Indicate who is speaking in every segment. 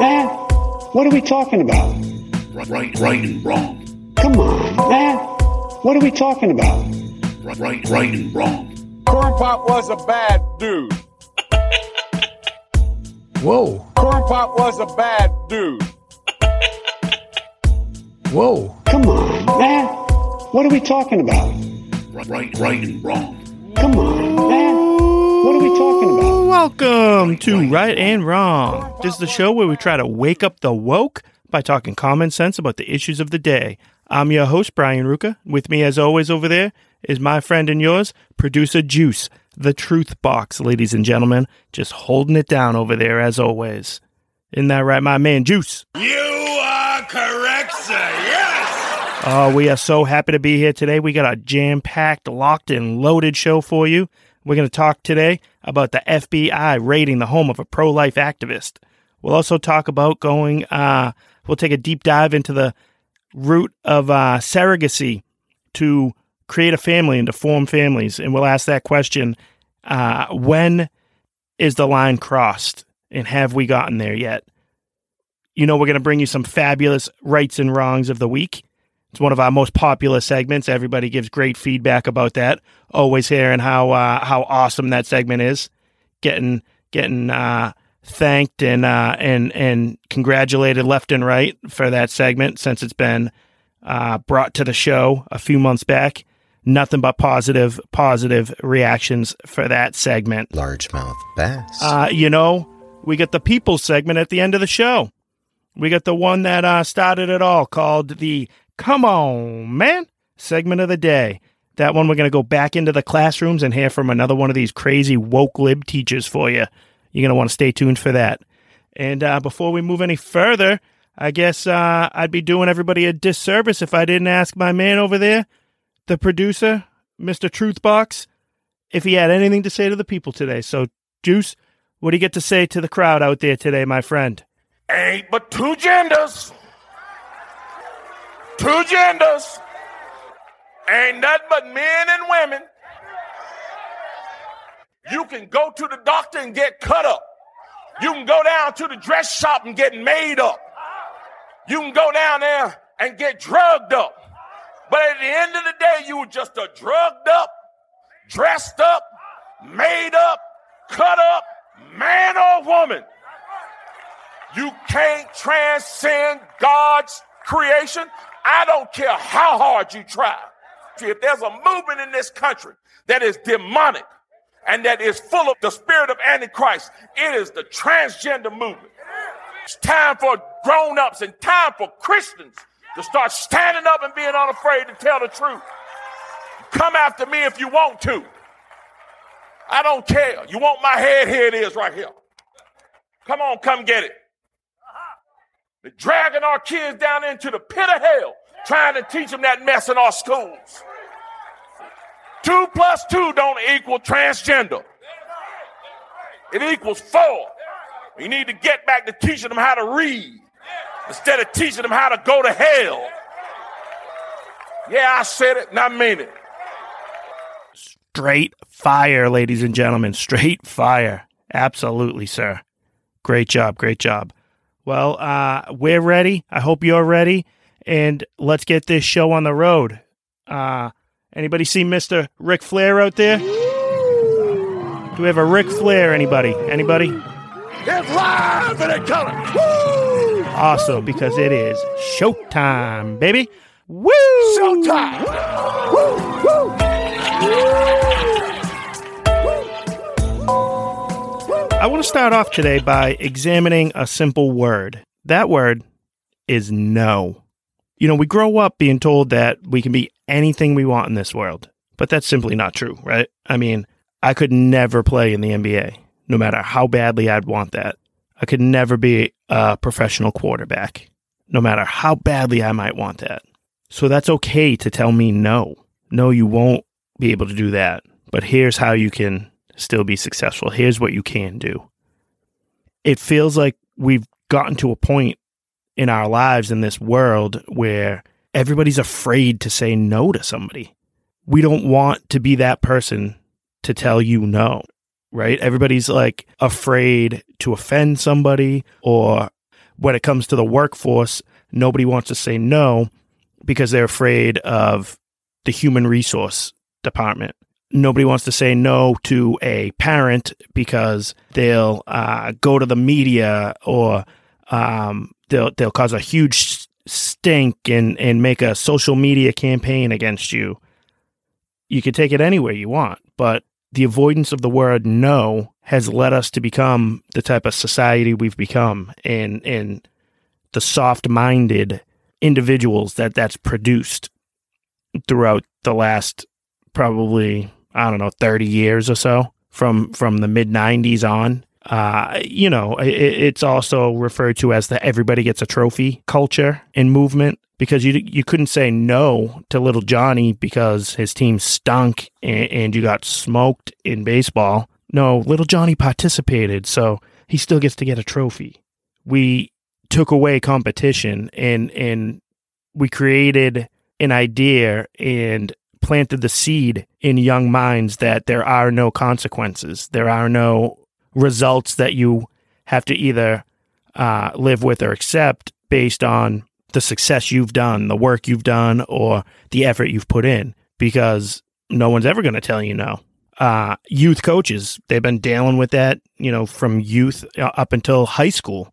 Speaker 1: man. What are we talking about?
Speaker 2: Right, right and wrong.
Speaker 1: Come on, man. What are we talking about?
Speaker 2: Right, right and wrong.
Speaker 3: Corn Pop was a bad dude.
Speaker 4: Whoa,
Speaker 3: Corn Pop was a bad dude.
Speaker 4: whoa.
Speaker 1: Come on, man. What are we talking about?
Speaker 2: Right, right and wrong.
Speaker 1: Come on, man. What are we talking about?
Speaker 5: Welcome to Right and Wrong. This is the show where we try to wake up the woke by talking common sense about the issues of the day. I'm your host, Brian Ruka. With me, as always, over there is my friend and yours, producer Juice, the truth box, ladies and gentlemen. Just holding it down over there, as always. Isn't that right, my man, Juice?
Speaker 2: You are correct, sir. Yes.
Speaker 5: Oh, we are so happy to be here today. We got a jam packed, locked, and loaded show for you. We're going to talk today about the FBI raiding the home of a pro life activist. We'll also talk about going, uh, we'll take a deep dive into the root of uh, surrogacy to create a family and to form families. And we'll ask that question uh, when is the line crossed? And have we gotten there yet? You know, we're going to bring you some fabulous rights and wrongs of the week. It's one of our most popular segments. Everybody gives great feedback about that. Always hearing how uh, how awesome that segment is. Getting getting uh, thanked and uh, and and congratulated left and right for that segment since it's been uh, brought to the show a few months back. Nothing but positive positive reactions for that segment.
Speaker 6: largemouth bass.
Speaker 5: Uh, you know, we got the people segment at the end of the show. We got the one that uh, started it all called the Come On Man segment of the day. That one we're going to go back into the classrooms and hear from another one of these crazy woke lib teachers for you. You're going to want to stay tuned for that. And uh, before we move any further, I guess uh, I'd be doing everybody a disservice if I didn't ask my man over there, the producer, Mr. Truthbox, if he had anything to say to the people today. So, Juice, what do you get to say to the crowd out there today, my friend?
Speaker 3: Ain't but two genders. Two genders. Ain't nothing but men and women. You can go to the doctor and get cut up. You can go down to the dress shop and get made up. You can go down there and get drugged up. But at the end of the day, you were just a drugged up, dressed up, made up, cut up man or woman. You can't transcend God's creation. I don't care how hard you try. If there's a movement in this country that is demonic and that is full of the spirit of Antichrist, it is the transgender movement. It's time for grown ups and time for Christians to start standing up and being unafraid to tell the truth. Come after me if you want to. I don't care. You want my head? Here it is right here. Come on, come get it. They're dragging our kids down into the pit of hell, trying to teach them that mess in our schools. Two plus two don't equal transgender. It equals four. You need to get back to teaching them how to read instead of teaching them how to go to hell. Yeah, I said it and I mean it.
Speaker 5: Straight fire, ladies and gentlemen. Straight fire. Absolutely, sir. Great job. Great job. Well, uh, we're ready. I hope you're ready. And let's get this show on the road. Uh, anybody see Mr. Ric Flair out there? Do we have a Ric Flair? Anybody? Anybody?
Speaker 3: It's live and it's coming. Woo!
Speaker 5: Awesome, because it is showtime, baby. Woo!
Speaker 3: Showtime. Woo, woo.
Speaker 5: I want to start off today by examining a simple word. That word is no. You know, we grow up being told that we can be anything we want in this world, but that's simply not true, right? I mean, I could never play in the NBA, no matter how badly I'd want that. I could never be a professional quarterback, no matter how badly I might want that. So that's okay to tell me no. No, you won't be able to do that. But here's how you can still be successful. Here's what you can do. It feels like we've gotten to a point in our lives in this world where everybody's afraid to say no to somebody. We don't want to be that person to tell you no, right? Everybody's like afraid to offend somebody or when it comes to the workforce, nobody wants to say no because they're afraid of the human resource department. Nobody wants to say no to a parent because they'll uh, go to the media or um, they'll they'll cause a huge stink and and make a social media campaign against you. You can take it anywhere you want, but the avoidance of the word no has led us to become the type of society we've become and and the soft-minded individuals that that's produced throughout the last probably I don't know 30 years or so from from the mid 90s on uh, you know, it, it's also referred to as the everybody gets a trophy culture and movement because you you couldn't say no to little Johnny because his team stunk and, and you got smoked in baseball. No, little Johnny participated, so he still gets to get a trophy. We took away competition and and we created an idea and planted the seed in young minds that there are no consequences. There are no results that you have to either uh, live with or accept based on the success you've done, the work you've done, or the effort you've put in, because no one's ever going to tell you no. Uh, youth coaches, they've been dealing with that, you know, from youth uh, up until high school.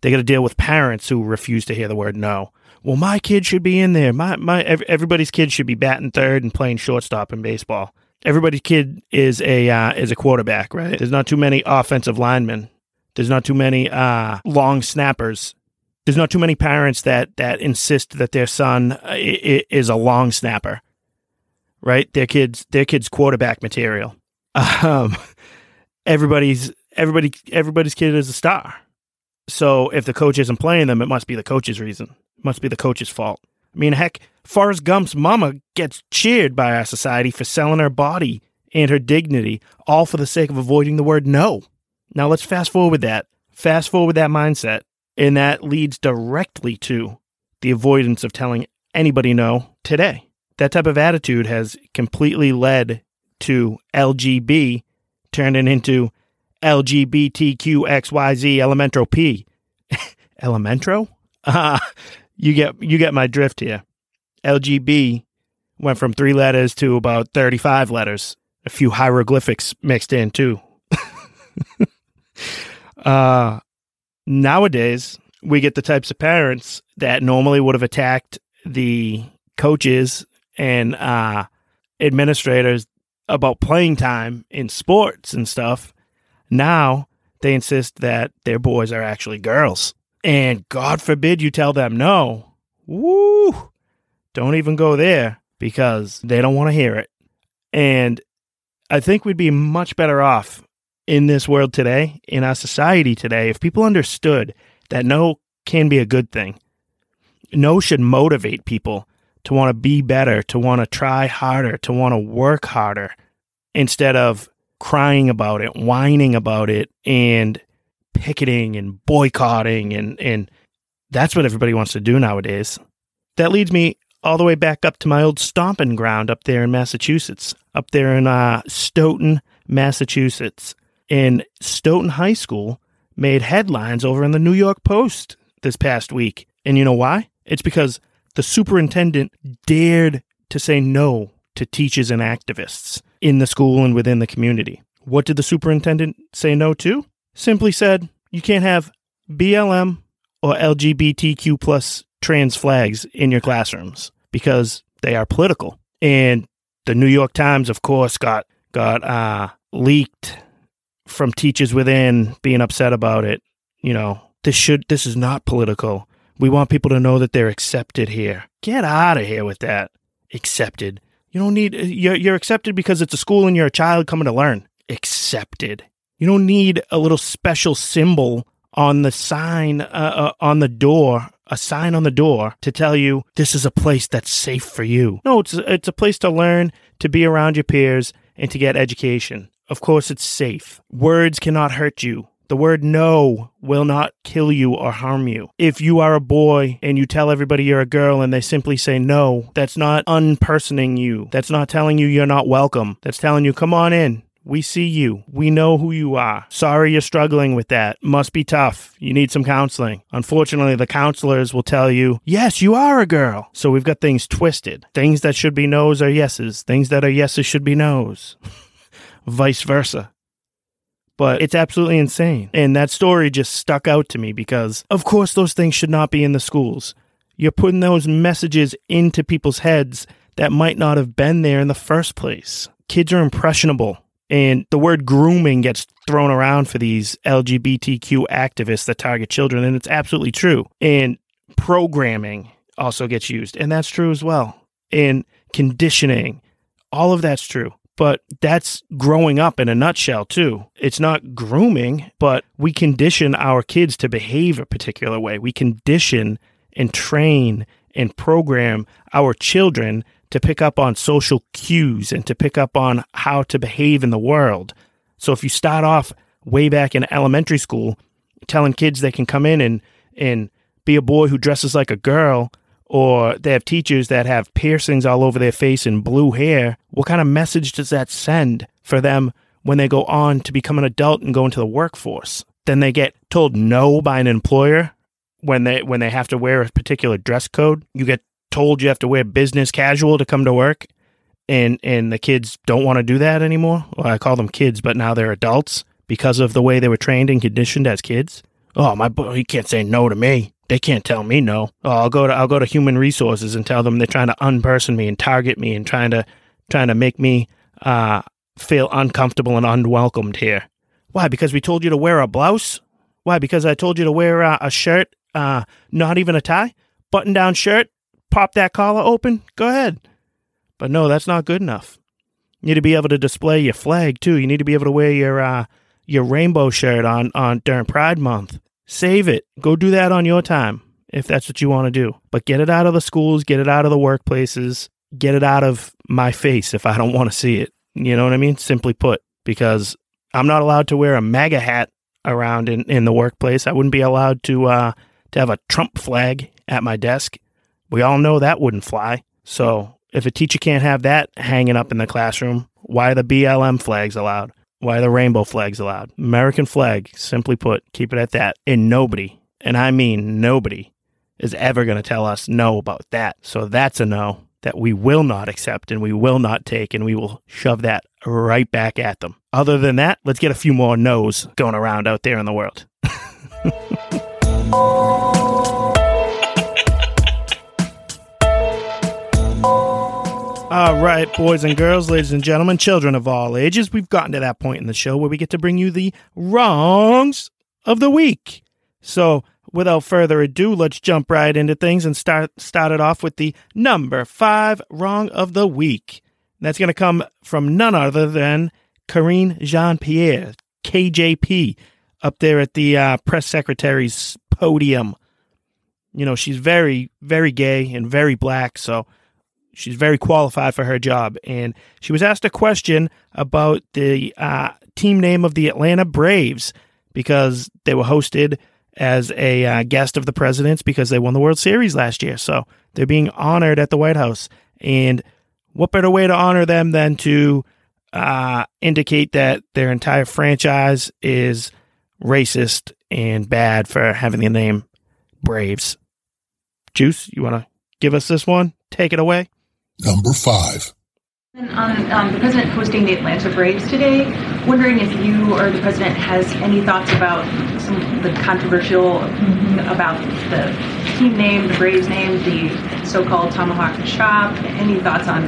Speaker 5: They got to deal with parents who refuse to hear the word no. Well, my kid should be in there. My my everybody's kid should be batting third and playing shortstop in baseball everybody's kid is a uh, is a quarterback, right? There's not too many offensive linemen. There's not too many uh, long snappers. There's not too many parents that that insist that their son uh, is a long snapper, right? Their kids their kids quarterback material. Um, everybody's everybody everybody's kid is a star. So if the coach isn't playing them, it must be the coach's reason. It must be the coach's fault. I mean, heck, Forrest Gump's mama gets cheered by our society for selling her body and her dignity, all for the sake of avoiding the word no. Now let's fast forward that. Fast forward that mindset, and that leads directly to the avoidance of telling anybody no today. That type of attitude has completely led to LGB turning into LGBTQXYZ Elementro P. Elementro? Uh, you get you get my drift here. LGB went from three letters to about 35 letters, a few hieroglyphics mixed in too. uh, nowadays, we get the types of parents that normally would have attacked the coaches and uh, administrators about playing time in sports and stuff. Now they insist that their boys are actually girls. And God forbid you tell them no. Woo! Don't even go there because they don't want to hear it. And I think we'd be much better off in this world today, in our society today, if people understood that no can be a good thing. No should motivate people to want to be better, to want to try harder, to want to work harder instead of crying about it, whining about it, and picketing and boycotting. And, and that's what everybody wants to do nowadays. That leads me all the way back up to my old stomping ground up there in Massachusetts, up there in uh, Stoughton, Massachusetts. And Stoughton High School made headlines over in the New York Post this past week. And you know why? It's because the superintendent dared to say no to teachers and activists in the school and within the community. What did the superintendent say no to? Simply said, you can't have BLM or LGBTQ plus trans flags in your classrooms because they are political. And the New York Times, of course, got got uh, leaked from teachers within being upset about it. You know, this should this is not political. We want people to know that they're accepted here. Get out of here with that. Accepted. You don't need you're you're accepted because it's a school and you're a child coming to learn. Accepted. You don't need a little special symbol on the sign uh, uh, on the door a sign on the door to tell you this is a place that's safe for you. No, it's a, it's a place to learn, to be around your peers, and to get education. Of course, it's safe. Words cannot hurt you. The word no will not kill you or harm you. If you are a boy and you tell everybody you're a girl and they simply say no, that's not unpersoning you. That's not telling you you're not welcome. That's telling you, come on in. We see you. We know who you are. Sorry you're struggling with that. Must be tough. You need some counseling. Unfortunately, the counselors will tell you, yes, you are a girl. So we've got things twisted. Things that should be no's are yeses. Things that are yeses should be no's. Vice versa but it's absolutely insane. And that story just stuck out to me because, of course, those things should not be in the schools. You're putting those messages into people's heads that might not have been there in the first place. Kids are impressionable. And the word grooming gets thrown around for these LGBTQ activists that target children, and it's absolutely true. And programming also gets used, and that's true as well. And conditioning, all of that's true but that's growing up in a nutshell too. It's not grooming, but we condition our kids to behave a particular way. We condition and train and program our children to pick up on social cues and to pick up on how to behave in the world. So if you start off way back in elementary school telling kids they can come in and and be a boy who dresses like a girl or they have teachers that have piercings all over their face and blue hair, what kind of message does that send for them when they go on to become an adult and go into the workforce? Then they get told no by an employer when they when they have to wear a particular dress code. You get told you have to wear business casual to come to work and and the kids don't want to do that anymore. Well, I call them kids, but now they're adults because of the way they were trained and conditioned as kids. Oh, my boy, he can't say no to me they can't tell me no. Oh, I'll go to I'll go to human resources and tell them they're trying to unperson me and target me and trying to trying to make me uh, feel uncomfortable and unwelcomed here. Why? Because we told you to wear a blouse? Why? Because I told you to wear uh, a shirt, uh, not even a tie, button down shirt, pop that collar open. Go ahead. But no, that's not good enough. You need to be able to display your flag too. You need to be able to wear your uh, your rainbow shirt on on during Pride Month. Save it. Go do that on your time if that's what you want to do. But get it out of the schools, get it out of the workplaces, get it out of my face if I don't want to see it. You know what I mean? Simply put, because I'm not allowed to wear a MAGA hat around in, in the workplace. I wouldn't be allowed to uh, to have a Trump flag at my desk. We all know that wouldn't fly. So if a teacher can't have that hanging up in the classroom, why are the BLM flags allowed? Why are the rainbow flag's allowed? American flag, simply put, keep it at that. And nobody, and I mean nobody, is ever going to tell us no about that. So that's a no that we will not accept and we will not take, and we will shove that right back at them. Other than that, let's get a few more no's going around out there in the world. All right, boys and girls, ladies and gentlemen, children of all ages, we've gotten to that point in the show where we get to bring you the wrongs of the week. So, without further ado, let's jump right into things and start start it off with the number five wrong of the week. That's going to come from none other than Karine Jean Pierre, KJP, up there at the uh, press secretary's podium. You know, she's very, very gay and very black, so she's very qualified for her job. And she was asked a question about the uh, team name of the Atlanta Braves because they were hosted as a uh, guest of the president's because they won the World Series last year. So they're being honored at the White House. And what better way to honor them than to uh, indicate that their entire franchise is racist and bad for having the name Braves? Juice, you want to give us this one? Take it away.
Speaker 4: Number five.
Speaker 6: On um, the president hosting the Atlanta Braves today, wondering if you or the president has any thoughts about some of the controversial about the team name, the Braves name, the so-called tomahawk chop. Any thoughts on?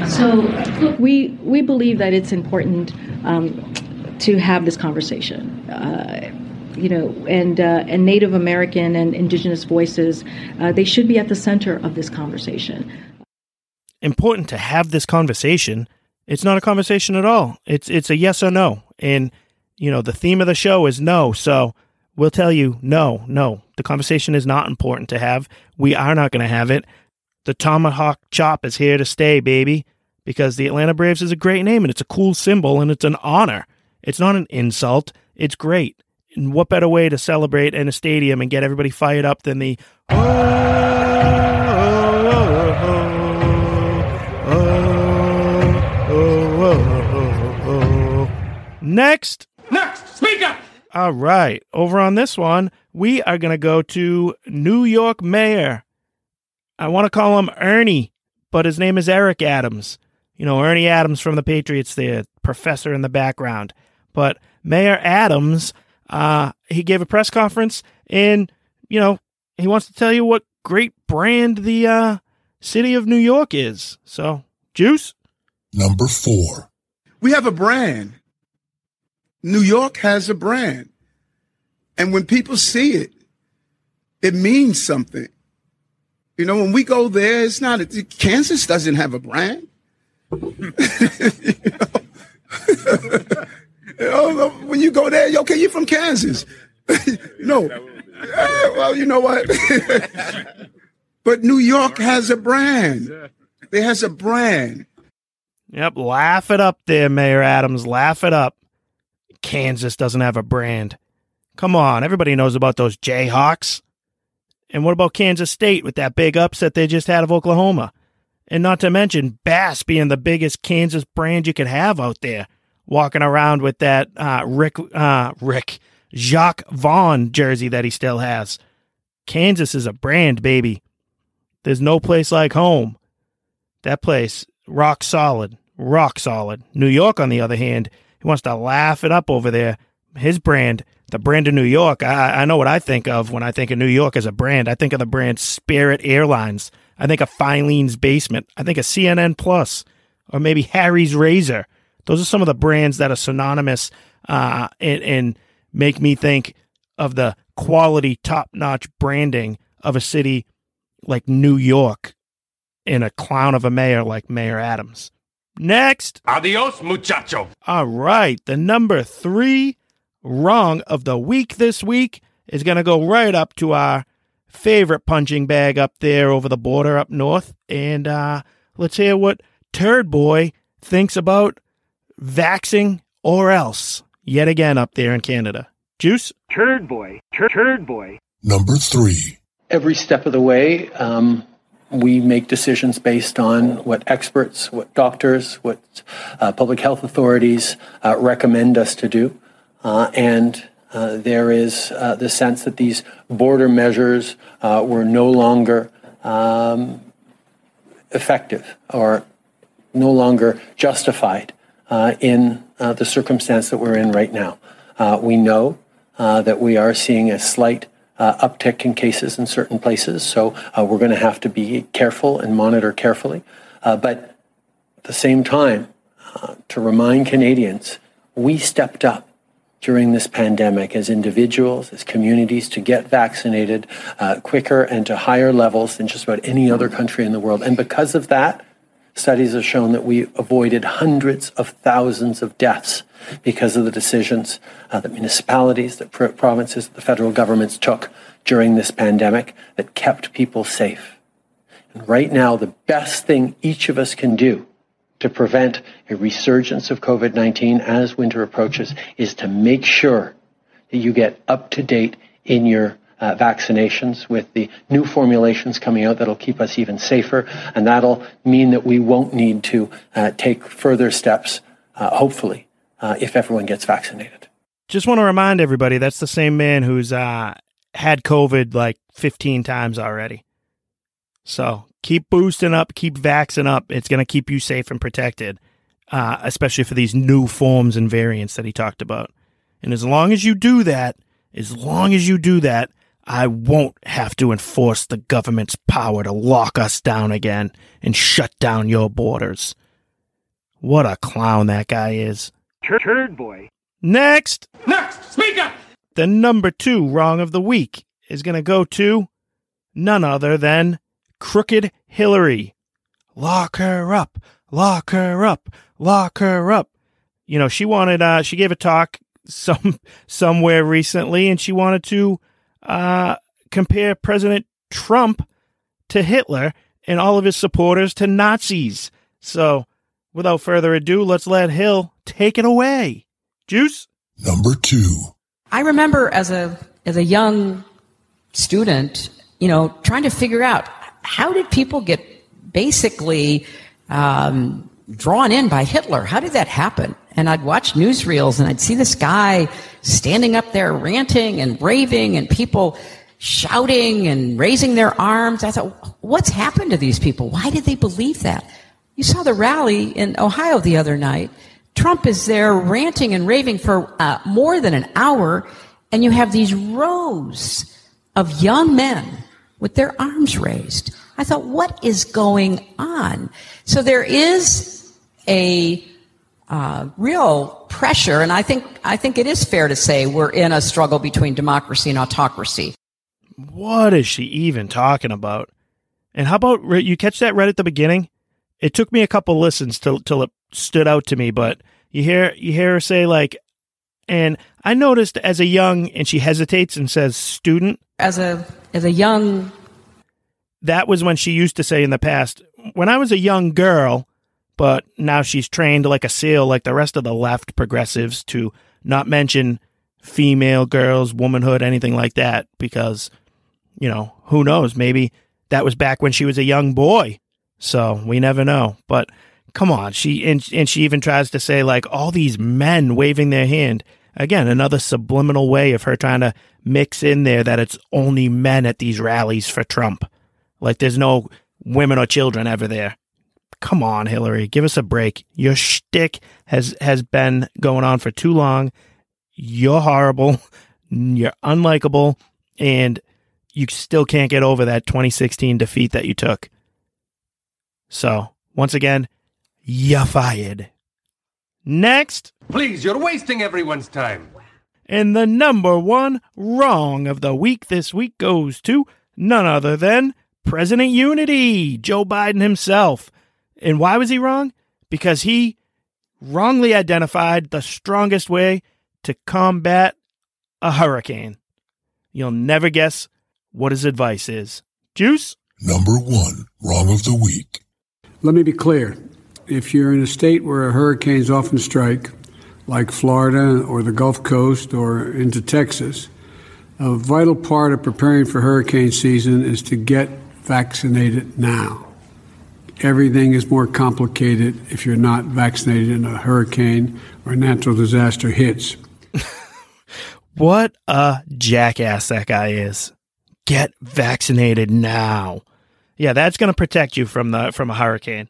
Speaker 6: on
Speaker 7: So, look, we we believe that it's important um, to have this conversation. Uh, you know, and uh, and Native American and Indigenous voices, uh, they should be at the center of this conversation
Speaker 5: important to have this conversation. It's not a conversation at all. It's it's a yes or no. And you know, the theme of the show is no. So we'll tell you no, no. The conversation is not important to have. We are not going to have it. The Tomahawk Chop is here to stay, baby, because the Atlanta Braves is a great name and it's a cool symbol and it's an honor. It's not an insult. It's great. And what better way to celebrate in a stadium and get everybody fired up than the oh, oh, Next.
Speaker 2: Next, speaker.
Speaker 5: All right. Over on this one, we are going to go to New York Mayor. I want to call him Ernie, but his name is Eric Adams. You know, Ernie Adams from the Patriots, the professor in the background. But Mayor Adams, uh, he gave a press conference and, you know, he wants to tell you what great brand the uh, city of New York is. So, Juice?
Speaker 4: Number four.
Speaker 8: We have a brand. New York has a brand. And when people see it, it means something. You know, when we go there, it's not, Kansas doesn't have a brand. Oh, you, know? when you go there, okay, you're from Kansas. no. Eh, well, you know what? but New York has a brand. It has a brand.
Speaker 5: Yep, laugh it up there, Mayor Adams. Laugh it up. Kansas doesn't have a brand. Come on, everybody knows about those Jayhawks. And what about Kansas State with that big upset they just had of Oklahoma? And not to mention Bass being the biggest Kansas brand you could have out there, walking around with that uh, Rick uh, Rick Jacque Vaughn jersey that he still has. Kansas is a brand, baby. There's no place like home. That place, rock solid, rock solid. New York, on the other hand, he wants to laugh it up over there. His brand, the brand of New York, I, I know what I think of when I think of New York as a brand. I think of the brand Spirit Airlines. I think of Filene's Basement. I think of CNN Plus, or maybe Harry's Razor. Those are some of the brands that are synonymous uh, and, and make me think of the quality, top notch branding of a city like New York and a clown of a mayor like Mayor Adams. Next.
Speaker 2: Adios, muchacho.
Speaker 5: All right. The number three wrong of the week this week is going to go right up to our favorite punching bag up there over the border up north. And uh, let's hear what Turd Boy thinks about vaxing or else yet again up there in Canada. Juice?
Speaker 1: Turd Boy. Turd, turd Boy.
Speaker 4: Number three.
Speaker 9: Every step of the way, um, we make decisions based on what experts, what doctors, what uh, public health authorities uh, recommend us to do. Uh, and uh, there is uh, the sense that these border measures uh, were no longer um, effective or no longer justified in the circumstance that we're in right now. we know that we are seeing a slight Uh, uptick in cases in certain places, so uh, we're going to have to be careful and monitor carefully. Uh, but at the same time, to remind Canadians, we stepped up during this pandemic as individuals, as communities, to get vaccinated uh, quicker and to higher levels than just about any other country in the world. And because of that, studies have shown that we avoided hundreds of thousands of deaths because of the decisions uh, that municipalities, that pr- provinces, the federal governments took during this pandemic that kept people safe. And right now, the best thing each of us can do to prevent a resurgence of COVID 19 as winter approaches is to make sure that you get up to date in your uh, vaccinations with the new formulations coming out that'll keep us even safer. And that'll mean that we won't need to uh, take further steps, uh, hopefully, uh, if everyone gets vaccinated.
Speaker 5: Just want to remind everybody that's the same man who's uh, had COVID like 15 times already. So keep boosting up, keep vaxing up. It's going to keep you safe and protected, uh, especially for these new forms and variants that he talked about. And as long as you do that, as long as you do that, I won't have to enforce the government's power to lock us down again and shut down your borders. What a clown that guy is.
Speaker 1: Turd, turd boy.
Speaker 5: Next.
Speaker 2: Next, speaker.
Speaker 5: The number two wrong of the week is going to go to none other than Crooked Hillary. Lock her up, lock her up, lock her up. You know, she wanted uh she gave a talk some somewhere recently and she wanted to uh compare President Trump to Hitler and all of his supporters to Nazis. So, without further ado, let's let Hill take it away. Juice?
Speaker 4: Number 2.
Speaker 10: I remember as a as a young student, you know, trying to figure out how did people get basically um, drawn in by Hitler? How did that happen? And I'd watch newsreels and I'd see this guy standing up there ranting and raving and people shouting and raising their arms. I thought, what's happened to these people? Why did they believe that? You saw the rally in Ohio the other night. Trump is there ranting and raving for uh, more than an hour, and you have these rows of young men with their arms raised. I thought, what is going on? So there is a uh, real pressure, and I think I think it is fair to say we're in a struggle between democracy and autocracy.
Speaker 5: What is she even talking about? And how about you catch that right at the beginning? It took me a couple listens till till it stood out to me, but you hear you hear her say like, and I noticed as a young, and she hesitates and says student.
Speaker 10: As a as a young,
Speaker 5: that was when she used to say in the past, when I was a young girl, but now she's trained like a seal, like the rest of the left progressives, to not mention female, girls, womanhood, anything like that, because, you know, who knows? Maybe that was back when she was a young boy. So we never know. But come on, she and, and she even tries to say like all these men waving their hand. Again, another subliminal way of her trying to mix in there that it's only men at these rallies for Trump. Like there's no women or children ever there come on, Hillary, give us a break. Your shtick has has been going on for too long. You're horrible. You're unlikable, and you still can't get over that 2016 defeat that you took. So, once again, you're fired. Next.
Speaker 2: Please, you're wasting everyone's time.
Speaker 5: And the number one wrong of the week this week goes to none other than President Unity, Joe Biden himself. And why was he wrong? Because he wrongly identified the strongest way to combat a hurricane. You'll never guess what his advice is. Juice?
Speaker 4: Number one, wrong of the week.
Speaker 11: Let me be clear. If you're in a state where hurricanes often strike, like Florida or the Gulf Coast or into Texas, a vital part of preparing for hurricane season is to get vaccinated now everything is more complicated if you're not vaccinated and a hurricane or natural disaster hits.
Speaker 5: what a jackass that guy is. Get vaccinated now. Yeah, that's going to protect you from the from a hurricane.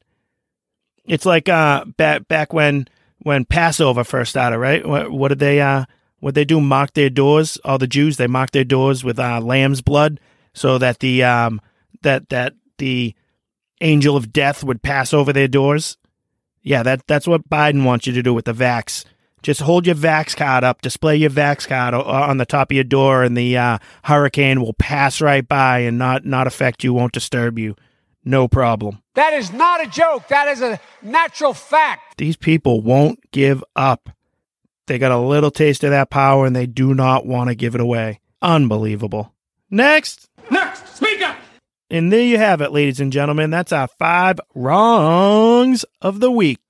Speaker 5: It's like uh back back when when Passover first started, right? What, what did they uh what they do? Mark their doors. All the Jews they mark their doors with uh, lamb's blood, so that the um that that the angel of death would pass over their doors. Yeah, that that's what Biden wants you to do with the vax. Just hold your vax card up, display your vax card on the top of your door, and the uh, hurricane will pass right by and not not affect you, won't disturb you. No problem.
Speaker 12: That is not a joke. That is a natural fact.
Speaker 5: These people won't give up. They got a little taste of that power and they do not want to give it away. Unbelievable. Next.
Speaker 2: Next. Speaker.
Speaker 5: And there you have it, ladies and gentlemen. That's our five wrongs of the week.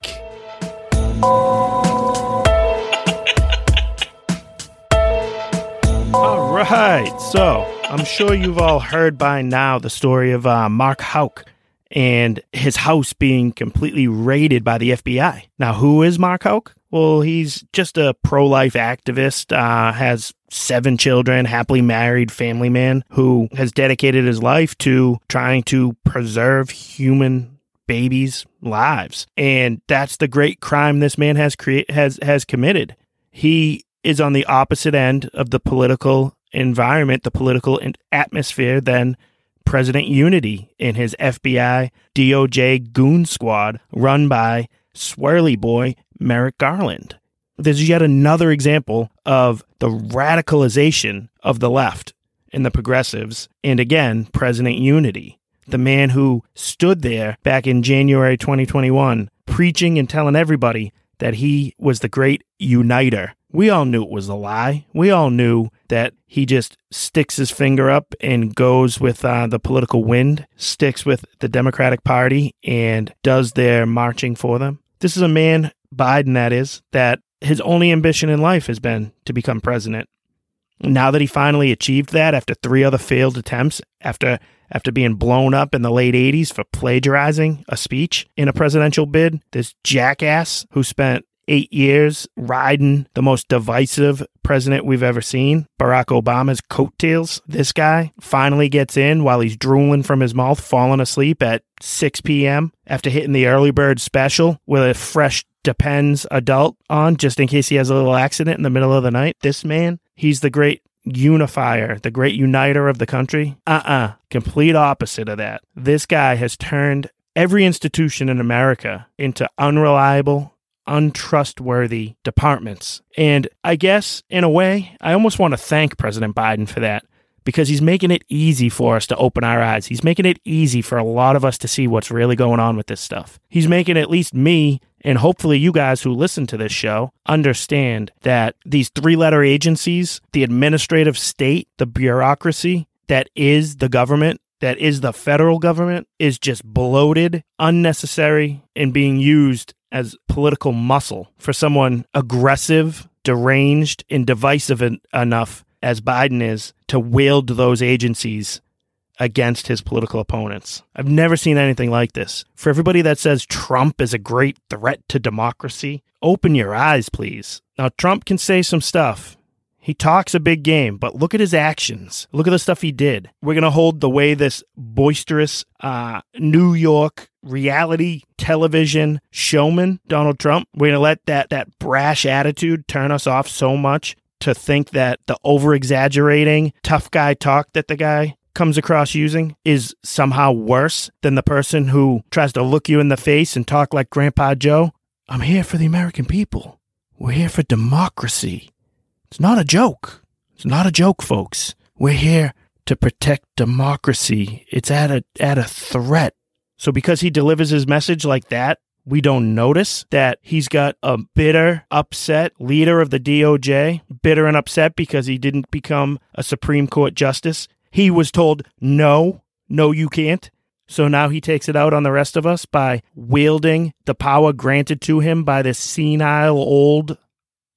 Speaker 5: All right. So I'm sure you've all heard by now the story of uh, Mark Houck and his house being completely raided by the FBI. Now, who is Mark Houck? Well, he's just a pro life activist, uh, has seven children, happily married family man who has dedicated his life to trying to preserve human babies' lives. And that's the great crime this man has create has has committed. He is on the opposite end of the political environment, the political atmosphere than President Unity in his FBI DOJ goon squad run by Swirly Boy Merrick Garland. There's yet another example of the radicalization of the left and the progressives, and again, President Unity, the man who stood there back in January 2021, preaching and telling everybody that he was the great uniter. We all knew it was a lie. We all knew that he just sticks his finger up and goes with uh, the political wind, sticks with the Democratic Party, and does their marching for them. This is a man, Biden, that is, that his only ambition in life has been to become president. Now that he finally achieved that after three other failed attempts, after after being blown up in the late 80s for plagiarizing a speech in a presidential bid, this jackass who spent eight years riding the most divisive president we've ever seen, Barack Obama's coattails. This guy finally gets in while he's drooling from his mouth, falling asleep at 6 p.m. after hitting the early bird special with a fresh Depends adult on just in case he has a little accident in the middle of the night. This man, he's the great unifier, the great uniter of the country. Uh uh Complete opposite of that. This guy has turned every institution in America into unreliable, untrustworthy departments. And I guess, in a way, I almost want to thank President Biden for that because he's making it easy for us to open our eyes. He's making it easy for a lot of us to see what's really going on with this stuff. He's making at least me and hopefully you guys who listen to this show understand that these three letter agencies, the administrative state, the bureaucracy that is the government, that is the federal government, is just bloated, unnecessary, and being used as political muscle for someone aggressive, deranged, and divisive en- enough as Biden is to wield those agencies against his political opponents. I've never seen anything like this. For everybody that says Trump is a great threat to democracy, open your eyes, please. Now, Trump can say some stuff. He talks a big game, but look at his actions. Look at the stuff he did. We're going to hold the way this boisterous uh, New York reality television showman, Donald Trump, we're going to let that, that brash attitude turn us off so much to think that the over exaggerating tough guy talk that the guy comes across using is somehow worse than the person who tries to look you in the face and talk like Grandpa Joe. I'm here for the American people. We're here for democracy. It's not a joke. It's not a joke, folks. We're here to protect democracy. It's at a at a threat. So because he delivers his message like that, we don't notice that he's got a bitter, upset leader of the DOJ, bitter and upset because he didn't become a Supreme Court justice. He was told, no, no, you can't. So now he takes it out on the rest of us by wielding the power granted to him by this senile, old,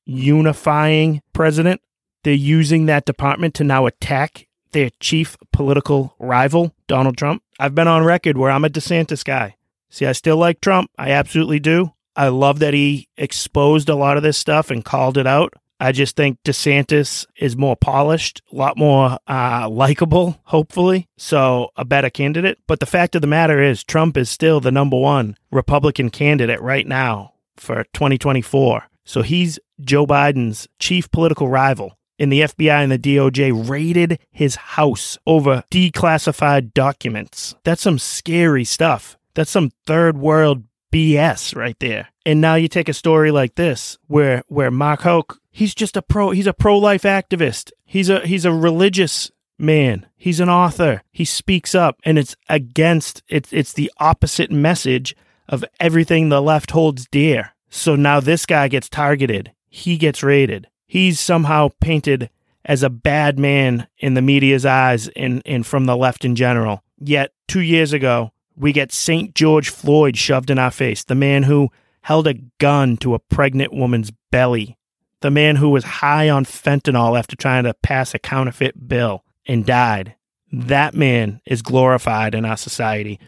Speaker 5: unifying president. They're using that department to now attack their chief political rival, Donald Trump. I've been on record where I'm a DeSantis guy. See, I still like Trump. I absolutely do. I love that he exposed a lot of this stuff and called it out. I just think DeSantis is more polished, a lot more uh, likable, hopefully. So, a better candidate. But the fact of the matter is, Trump is still the number one Republican candidate right now for 2024. So, he's Joe Biden's chief political rival. And the FBI and the DOJ raided his house over declassified documents. That's some scary stuff. That's some third world BS right there. And now you take a story like this where where Mark Houck, he's just a pro he's a pro-life activist. He's a he's a religious man. He's an author. He speaks up and it's against it's it's the opposite message of everything the left holds dear. So now this guy gets targeted. He gets raided. He's somehow painted as a bad man in the media's eyes and, and from the left in general. Yet two years ago, we get St. George Floyd shoved in our face, the man who held a gun to a pregnant woman's belly, the man who was high on fentanyl after trying to pass a counterfeit bill and died. That man is glorified in our society.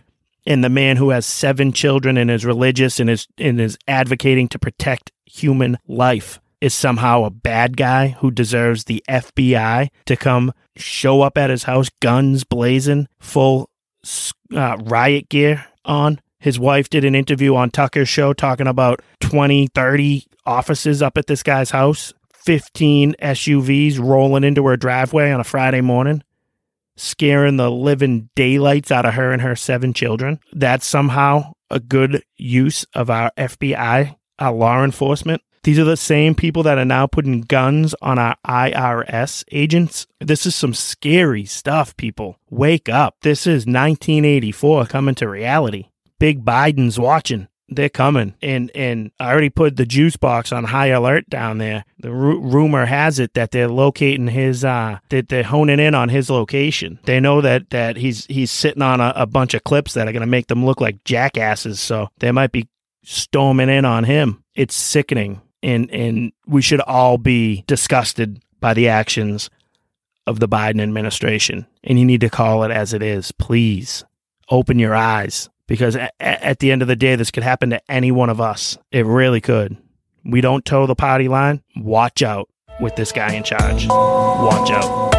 Speaker 5: And the man who has seven children and is religious and is, and is advocating to protect human life is somehow a bad guy who deserves the FBI to come show up at his house, guns blazing, full uh, riot gear on. His wife did an interview on Tucker's show talking about 20, 30 offices up at this guy's house, 15 SUVs rolling into her driveway on a Friday morning, scaring the living daylights out of her and her seven children. That's somehow a good use of our FBI, our law enforcement. These are the same people that are now putting guns on our IRS agents. This is some scary stuff, people. Wake up. This is 1984 coming to reality. Big Biden's watching. They're coming, and and I already put the juice box on high alert down there. The rumor has it that they're locating his, uh, that they're honing in on his location. They know that that he's he's sitting on a, a bunch of clips that are going to make them look like jackasses. So they might be storming in on him. It's sickening and and we should all be disgusted by the actions of the Biden administration. And you need to call it as it is. Please open your eyes because at, at the end of the day, this could happen to any one of us. It really could. we don't toe the party line, watch out with this guy in charge. Watch out.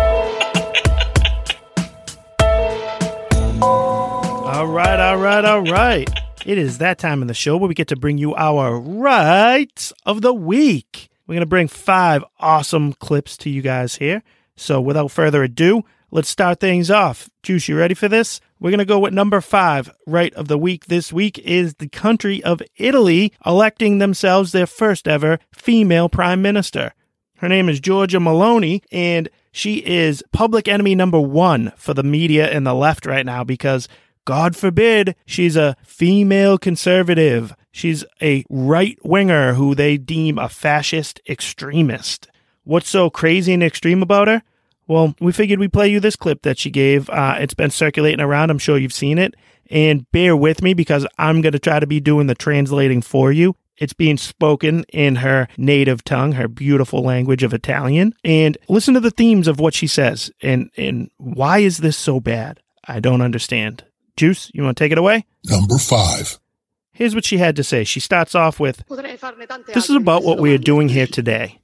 Speaker 5: All right, all right, all right. It is that time in the show where we get to bring you our rights of the week. We're going to bring five awesome clips to you guys here. So without further ado, let's start things off. Juice, you ready for this? We're going to go with number five right of the week. This week is the country of Italy electing themselves their first ever female prime minister. Her name is Giorgia Meloni, and she is public enemy number one for the media and the left right now because, God forbid, she's a female conservative. She's a right winger who they deem a fascist extremist. What's so crazy and extreme about her? Well, we figured we'd play you this clip that she gave. Uh, it's been circulating around. I'm sure you've seen it. And bear with me because I'm going to try to be doing the translating for you. It's being spoken in her native tongue, her beautiful language of Italian. And listen to the themes of what she says. And, and why is this so bad? I don't understand. Juice, you want to take it away?
Speaker 4: Number five.
Speaker 5: Here's what she had to say. She starts off with This is about what we are doing here today.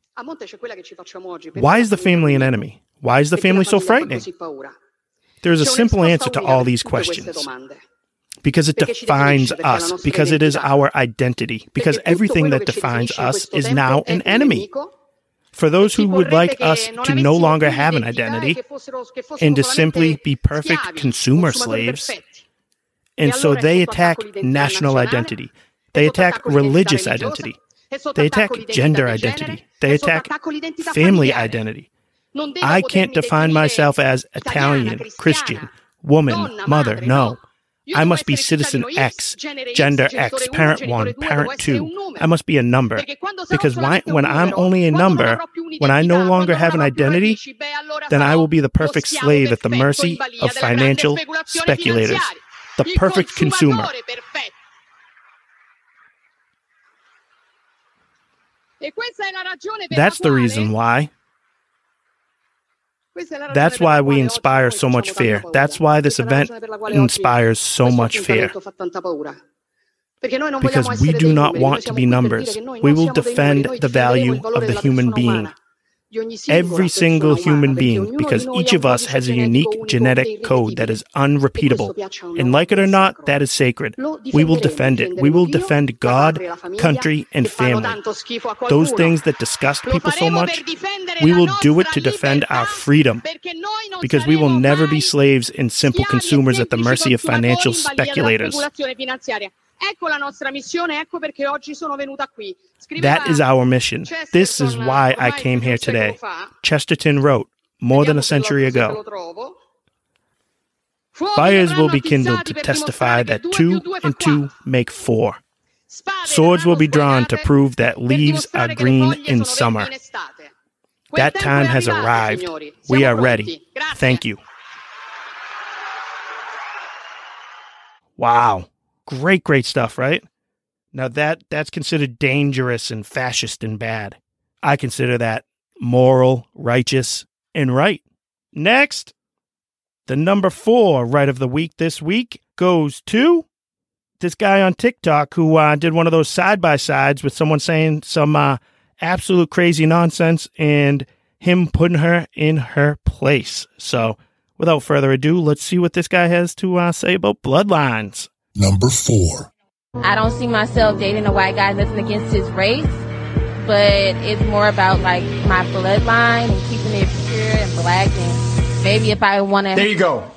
Speaker 5: Why is the family an enemy? Why is the family so frightening? There's a simple answer to all these questions. Because it defines us, because it is our identity, because everything that defines us is now an enemy. For those who would like us to no longer have an identity and to simply be perfect consumer slaves, and so they attack national identity, they attack religious identity, they attack gender identity, they attack family identity. I can't define myself as Italian, Christian, woman, mother. No. I must be citizen X, gender X, parent 1, parent 2. I must be a number. Because why, when I'm only a number, when I no longer have an identity, then I will be the perfect slave at the mercy of financial speculators, the perfect consumer. That's the reason why. That's why we inspire so much fear. That's why this event inspires so much fear. Because we do not want to be numbers. We will defend the value of the human being. Every single human being, because each of us has a unique genetic code that is unrepeatable. And like it or not, that is sacred. We will defend it. We will defend God, country, and family. Those things that disgust people so much, we will do it to defend our freedom. Because we will never be slaves and simple consumers at the mercy of financial speculators. That is our mission. This is why I came here today. Chesterton wrote more than a century ago. Fires will be kindled to testify that two and two make four. Swords will be drawn to prove that leaves are green in summer. That time has arrived. We are ready. Thank you. Wow. Great, great stuff, right? Now that that's considered dangerous and fascist and bad. I consider that moral, righteous, and right. Next, the number four right of the week this week goes to this guy on TikTok who uh, did one of those side by sides with someone saying some uh, absolute crazy nonsense and him putting her in her place. So, without further ado, let's see what this guy has to uh, say about bloodlines.
Speaker 4: Number four.
Speaker 13: I don't see myself dating a white guy, nothing against his race, but it's more about like my bloodline and keeping it pure and black. And maybe if I want to.
Speaker 14: There you go.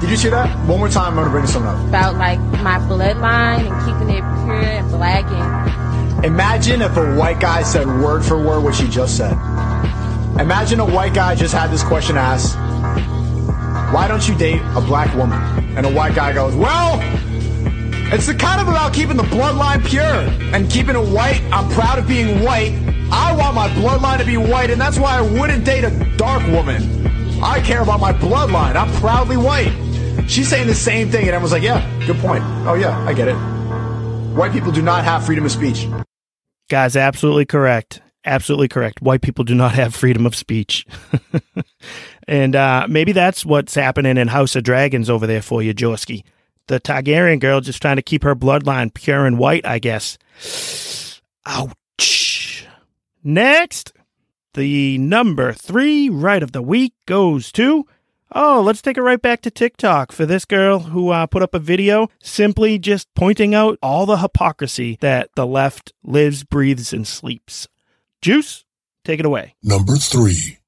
Speaker 14: Did you see that? One more time, I'm going to bring something up.
Speaker 13: About like my bloodline and keeping it pure and black. And
Speaker 14: Imagine if a white guy said word for word what she just said. Imagine a white guy just had this question asked Why don't you date a black woman? And a white guy goes, Well, it's the kind of about keeping the bloodline pure and keeping it white. I'm proud of being white. I want my bloodline to be white, and that's why I wouldn't date a dark woman. I care about my bloodline. I'm proudly white. She's saying the same thing, and everyone's like, yeah, good point. Oh, yeah, I get it. White people do not have freedom of speech.
Speaker 5: Guys, absolutely correct. Absolutely correct. White people do not have freedom of speech. and uh, maybe that's what's happening in House of Dragons over there for you, Jorsky the Targaryen girl just trying to keep her bloodline pure and white, I guess. Ouch. Next, the number three right of the week goes to. Oh, let's take it right back to TikTok for this girl who uh, put up a video simply just pointing out all the hypocrisy that the left lives, breathes, and sleeps. Juice, take it away.
Speaker 4: Number three.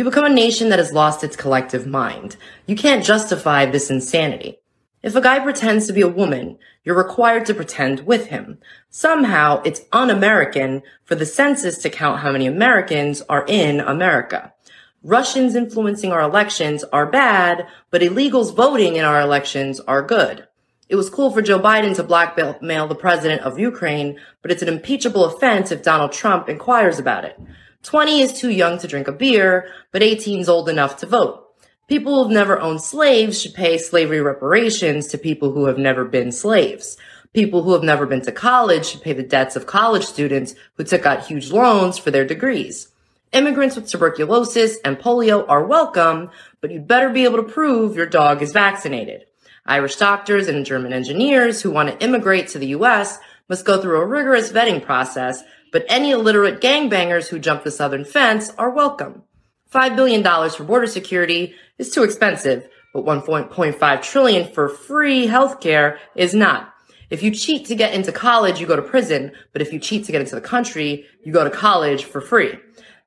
Speaker 15: We become a nation that has lost its collective mind. You can't justify this insanity. If a guy pretends to be a woman, you're required to pretend with him. Somehow, it's un-American for the census to count how many Americans are in America. Russians influencing our elections are bad, but illegals voting in our elections are good. It was cool for Joe Biden to blackmail the president of Ukraine, but it's an impeachable offense if Donald Trump inquires about it. 20 is too young to drink a beer, but 18 is old enough to vote. People who've never owned slaves should pay slavery reparations to people who have never been slaves. People who have never been to college should pay the debts of college students who took out huge loans for their degrees. Immigrants with tuberculosis and polio are welcome, but you'd better be able to prove your dog is vaccinated. Irish doctors and German engineers who want to immigrate to the U.S. must go through a rigorous vetting process, but any illiterate gangbangers who jump the southern fence are welcome. $5 billion for border security is too expensive, but 1.5 trillion for free healthcare is not. If you cheat to get into college, you go to prison, but if you cheat to get into the country, you go to college for free.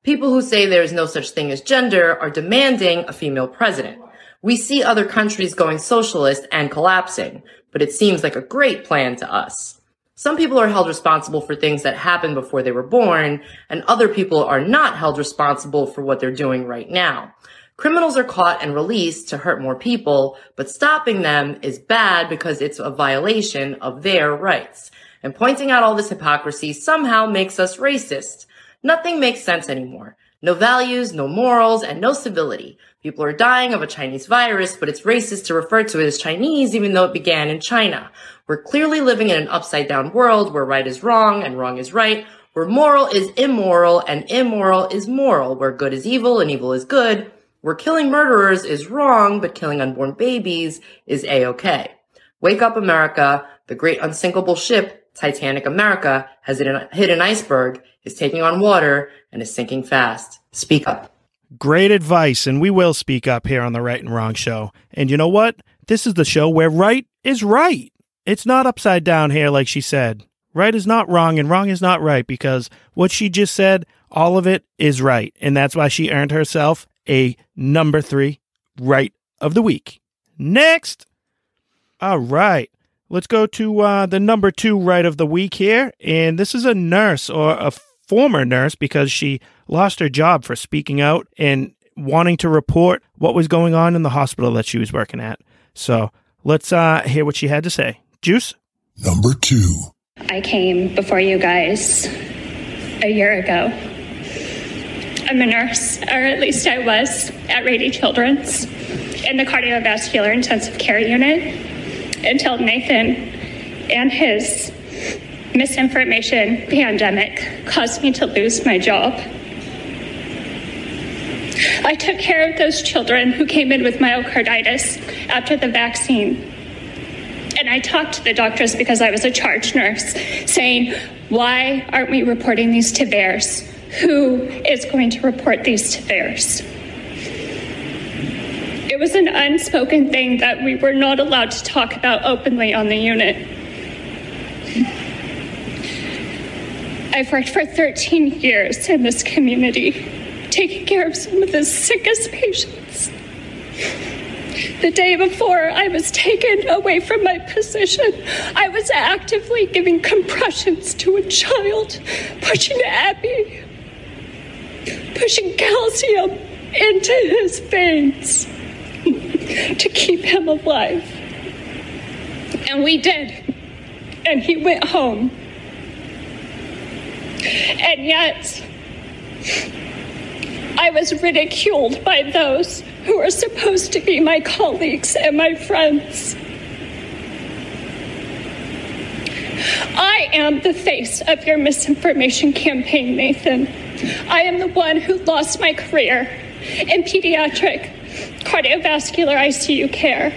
Speaker 15: People who say there is no such thing as gender are demanding a female president. We see other countries going socialist and collapsing, but it seems like a great plan to us. Some people are held responsible for things that happened before they were born, and other people are not held responsible for what they're doing right now. Criminals are caught and released to hurt more people, but stopping them is bad because it's a violation of their rights. And pointing out all this hypocrisy somehow makes us racist. Nothing makes sense anymore. No values, no morals, and no civility. People are dying of a Chinese virus, but it's racist to refer to it as Chinese even though it began in China. We're clearly living in an upside down world where right is wrong and wrong is right, where moral is immoral and immoral is moral, where good is evil and evil is good, where killing murderers is wrong, but killing unborn babies is a-okay. Wake up America, the great unsinkable ship, Titanic America, has hit an iceberg, is taking on water, and is sinking fast. Speak up.
Speaker 5: Great advice, and we will speak up here on the Right and Wrong Show. And you know what? This is the show where right is right. It's not upside down here, like she said. Right is not wrong, and wrong is not right, because what she just said, all of it is right. And that's why she earned herself a number three right of the week. Next. All right. Let's go to uh, the number two right of the week here. And this is a nurse or a former nurse because she lost her job for speaking out and wanting to report what was going on in the hospital that she was working at. So let's uh, hear what she had to say. Juice?
Speaker 4: Number two.
Speaker 16: I came before you guys a year ago. I'm a nurse, or at least I was, at Rady Children's in the cardiovascular intensive care unit until Nathan and his misinformation pandemic caused me to lose my job. I took care of those children who came in with myocarditis after the vaccine and I talked to the doctors because I was a charge nurse, saying, Why aren't we reporting these to VAERS? Who is going to report these to VAERS? It was an unspoken thing that we were not allowed to talk about openly on the unit. I've worked for 13 years in this community, taking care of some of the sickest patients. The day before I was taken away from my position, I was actively giving compressions to a child, pushing epi, pushing calcium into his veins to keep him alive. And we did. And he went home. And yet, I was ridiculed by those who are supposed to be my colleagues and my friends. I am the face of your misinformation campaign, Nathan. I am the one who lost my career in pediatric cardiovascular ICU care.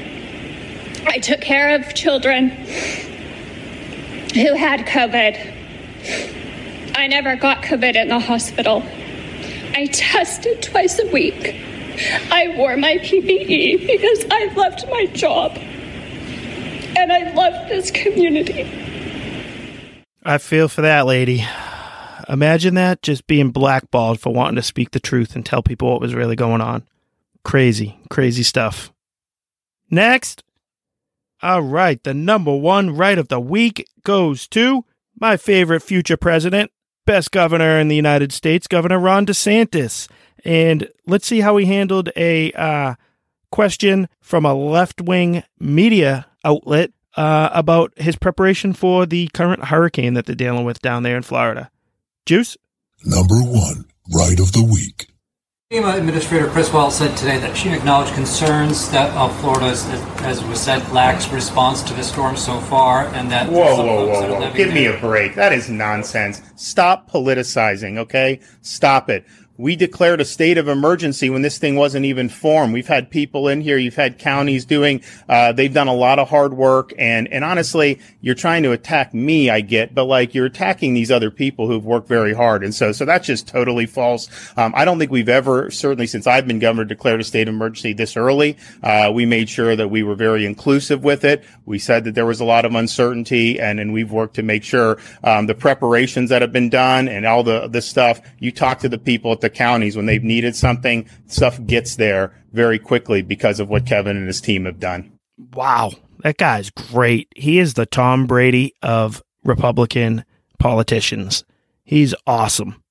Speaker 16: I took care of children who had COVID I never got COVID in the hospital. I tested twice a week. I wore my PPE because I loved my job. And I loved this community.
Speaker 5: I feel for that lady. Imagine that just being blackballed for wanting to speak the truth and tell people what was really going on. Crazy, crazy stuff. Next. All right, the number one right of the week goes to my favorite future president, best governor in the United States, Governor Ron DeSantis. And let's see how he handled a uh, question from a left wing media outlet uh, about his preparation for the current hurricane that they're dealing with down there in Florida. Juice?
Speaker 4: Number one, right of the week.
Speaker 17: FEMA Administrator Criswell said today that she acknowledged concerns that uh, Florida, as, as was said, lacks response to the storm so far, and that
Speaker 18: Whoa,
Speaker 17: some
Speaker 18: whoa,
Speaker 17: folks
Speaker 18: whoa, whoa.
Speaker 17: living
Speaker 18: Give me a break. That is nonsense. Stop politicizing, okay? Stop it. We declared a state of emergency when this thing wasn't even formed. We've had people in here. You've had counties doing, uh, they've done a lot of hard work. And, and honestly, you're trying to attack me, I get, but like you're attacking these other people who've worked very hard. And so, so that's just totally false. Um, I don't think we've ever, certainly since I've been governor, declared a state of emergency this early. Uh, we made sure that we were very inclusive with it. We said that there was a lot of uncertainty and, and we've worked to make sure, um, the preparations that have been done and all the, the stuff, you talk to the people at the counties when they've needed something, stuff gets there very quickly because of what Kevin and his team have done.
Speaker 5: Wow, that guy's great. He is the Tom Brady of Republican politicians. He's awesome.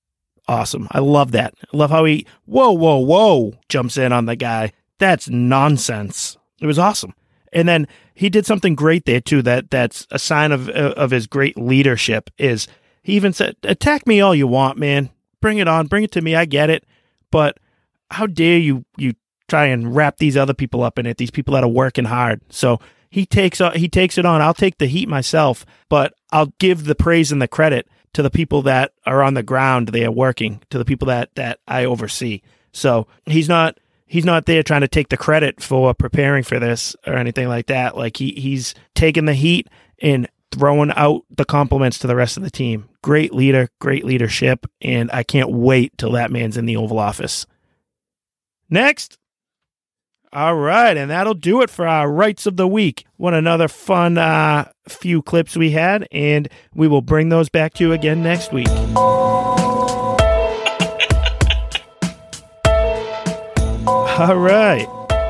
Speaker 5: Awesome. I love that. I love how he, whoa, whoa, whoa, jumps in on the guy. That's nonsense. It was awesome. And then he did something great there too. That that's a sign of of his great leadership. Is he even said, "Attack me all you want, man. Bring it on. Bring it to me. I get it. But how dare you you try and wrap these other people up in it? These people that are working hard. So he takes uh, he takes it on. I'll take the heat myself, but I'll give the praise and the credit to the people that are on the ground. They are working to the people that that I oversee. So he's not he's not there trying to take the credit for preparing for this or anything like that. Like he he's taking the heat and throwing out the compliments to the rest of the team. Great leader, great leadership, and I can't wait till that man's in the Oval Office. Next. All right, and that'll do it for our rights of the week. What another fun uh, few clips we had, and we will bring those back to you again next week. All right.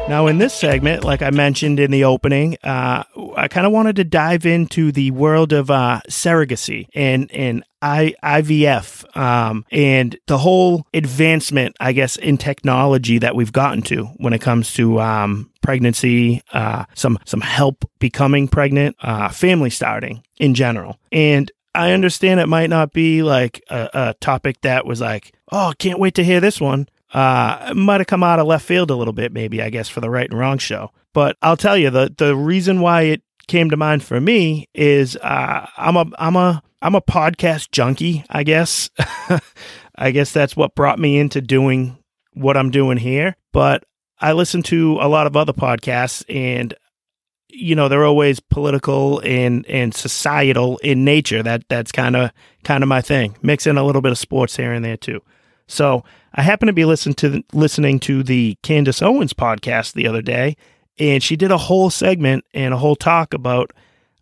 Speaker 5: Now, in this segment, like I mentioned in the opening, uh, I kind of wanted to dive into the world of uh, surrogacy and and I, IVF um, and the whole advancement, I guess, in technology that we've gotten to when it comes to um, pregnancy, uh, some some help becoming pregnant, uh, family starting in general, and. I understand it might not be like a, a topic that was like, oh, can't wait to hear this one uh, might have come out of left field a little bit, maybe, I guess, for the right and wrong show. But I'll tell you, the, the reason why it came to mind for me is uh, I'm a I'm a I'm a podcast junkie, I guess. I guess that's what brought me into doing what I'm doing here. But I listen to a lot of other podcasts and you know they're always political and and societal in nature that that's kind of kind of my thing mix in a little bit of sports here and there too so I happened to be listening to the, listening to the Candace Owens podcast the other day, and she did a whole segment and a whole talk about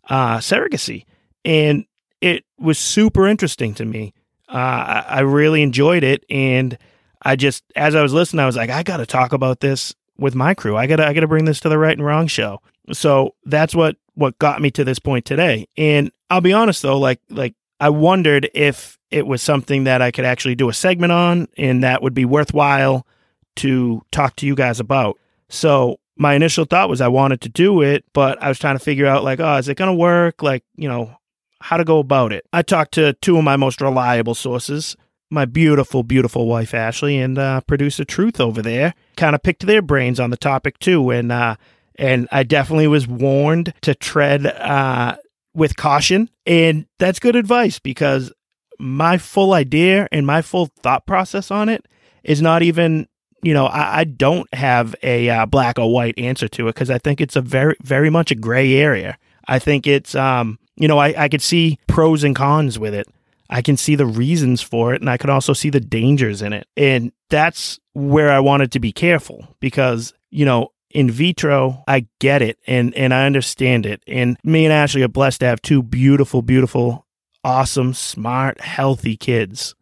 Speaker 5: uh, surrogacy, and it was super interesting to me. Uh, I, I really enjoyed it, and I just as I was listening, I was like, I got to talk about this with my crew. I got to I got to bring this to the right and wrong show. So that's what what got me to this point today. And I'll be honest though, like like I wondered if it was something that I could actually do a segment on and that would be worthwhile to talk to you guys about. So my initial thought was I wanted to do it, but I was trying to figure out like, oh, is it going to work? Like, you know, how to go about it. I talked to two of my most reliable sources, my beautiful, beautiful wife Ashley and uh, producer Truth over there. Kind of picked their brains on the topic too, and uh, and I definitely was warned to tread uh, with caution, and that's good advice because my full idea and my full thought process on it is not even you know I, I don't have a uh, black or white answer to it because I think it's a very very much a gray area. I think it's um you know I, I could see pros and cons with it. I can see the reasons for it and I can also see the dangers in it. And that's where I wanted to be careful because, you know, in vitro, I get it and and I understand it. And me and Ashley are blessed to have two beautiful, beautiful, awesome, smart, healthy kids.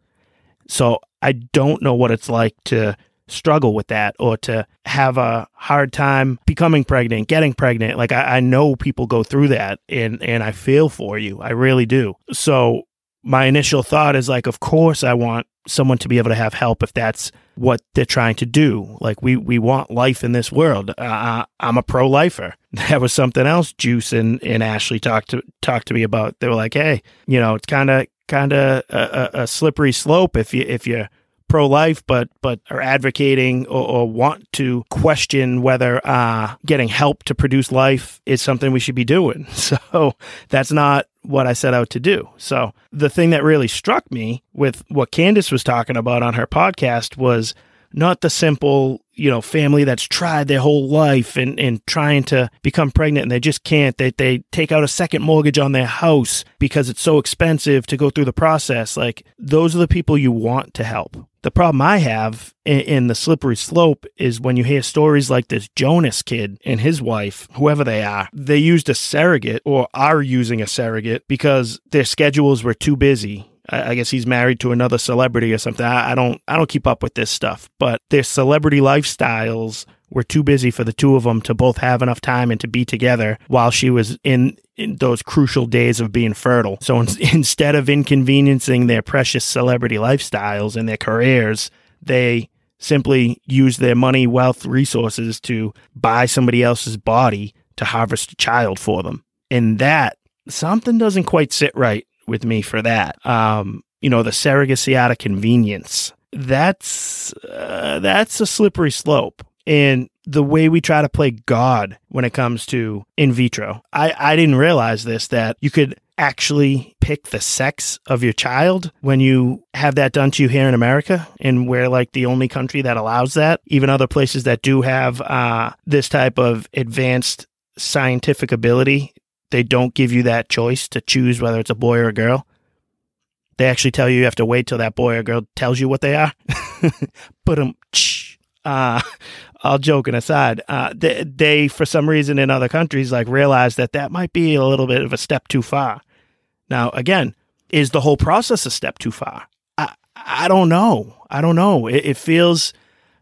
Speaker 5: So I don't know what it's like to struggle with that or to have a hard time becoming pregnant, getting pregnant. Like I, I know people go through that and and I feel for you. I really do. So my initial thought is like, of course I want someone to be able to have help if that's what they're trying to do. Like we we want life in this world. Uh, I'm a pro lifer. That was something else. Juice and, and Ashley talked to talked to me about. They were like, hey, you know, it's kind of kind of a, a, slippery slope if you if you're pro life, but but are advocating or, or, want to question whether uh, getting help to produce life is something we should be doing. So that's not what I set out to do. So the thing that really struck me with what Candace was talking about on her podcast was not the simple, you know, family that's tried their whole life and, and trying to become pregnant and they just can't. They, they take out a second mortgage on their house because it's so expensive to go through the process. Like, those are the people you want to help. The problem I have in, in, the slippery slope is when you hear stories like this Jonas kid and his wife, whoever they are, they used a surrogate or are using a surrogate because their schedules were too busy I, guess he's married to another celebrity or something. I, I don't I don't keep up with this stuff, but their celebrity lifestyles were too busy for the two of them to both have enough time and to be together while she was in, in those crucial days of being fertile. So in, instead of inconveniencing their precious celebrity lifestyles and their careers, they simply use their money, wealth, resources to buy somebody else's body to harvest a child for them. And that something doesn't quite sit right with me for that. Um, you know, the surrogacy out of convenience. That's uh, that's a slippery slope. And the way we try to play God when it comes to in vitro. I, I didn't realize this that you could actually pick the sex of your child when you have that done to you here in America, and we're like the only country that allows that. Even other places that do have uh, this type of advanced scientific ability they don't give you that choice to choose whether it's a boy or a girl. They actually tell you you have to wait till that boy or girl tells you what they are. but um, uh, all joking aside, uh, they, they, for some reason in other countries, like realize that that might be a little bit of a step too far. Now, again, is the whole process a step too far? I, I don't know. I don't know. It, it feels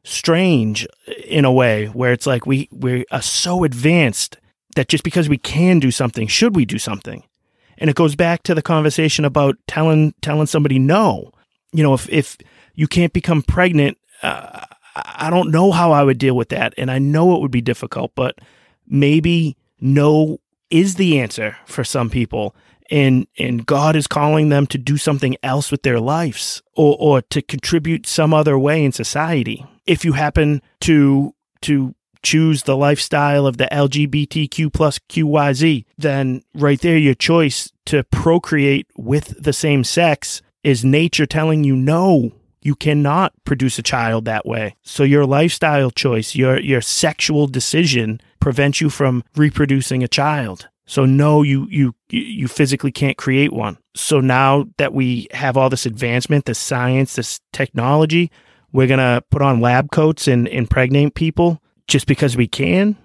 Speaker 5: strange in a way where it's like we, we are so advanced that just because we can do something, should we do something? And it goes back to the conversation about telling telling somebody no. You know, if if you can't become pregnant, uh, I don't know how I would deal with that, and I know it would be difficult. But maybe no is the answer for some people, and and God is calling them to do something else with their lives, or or to contribute some other way in society. If you happen to to choose the lifestyle of the LGBTQ plus QYZ, then right there, your choice to procreate with the same sex is nature telling you no. You cannot produce a child that way. So your lifestyle choice, your your sexual decision prevents you from reproducing a child. So no, you you you physically can't create one. So now that we have all this advancement, this science, this technology, we're gonna put on lab coats and impregnate people just because we can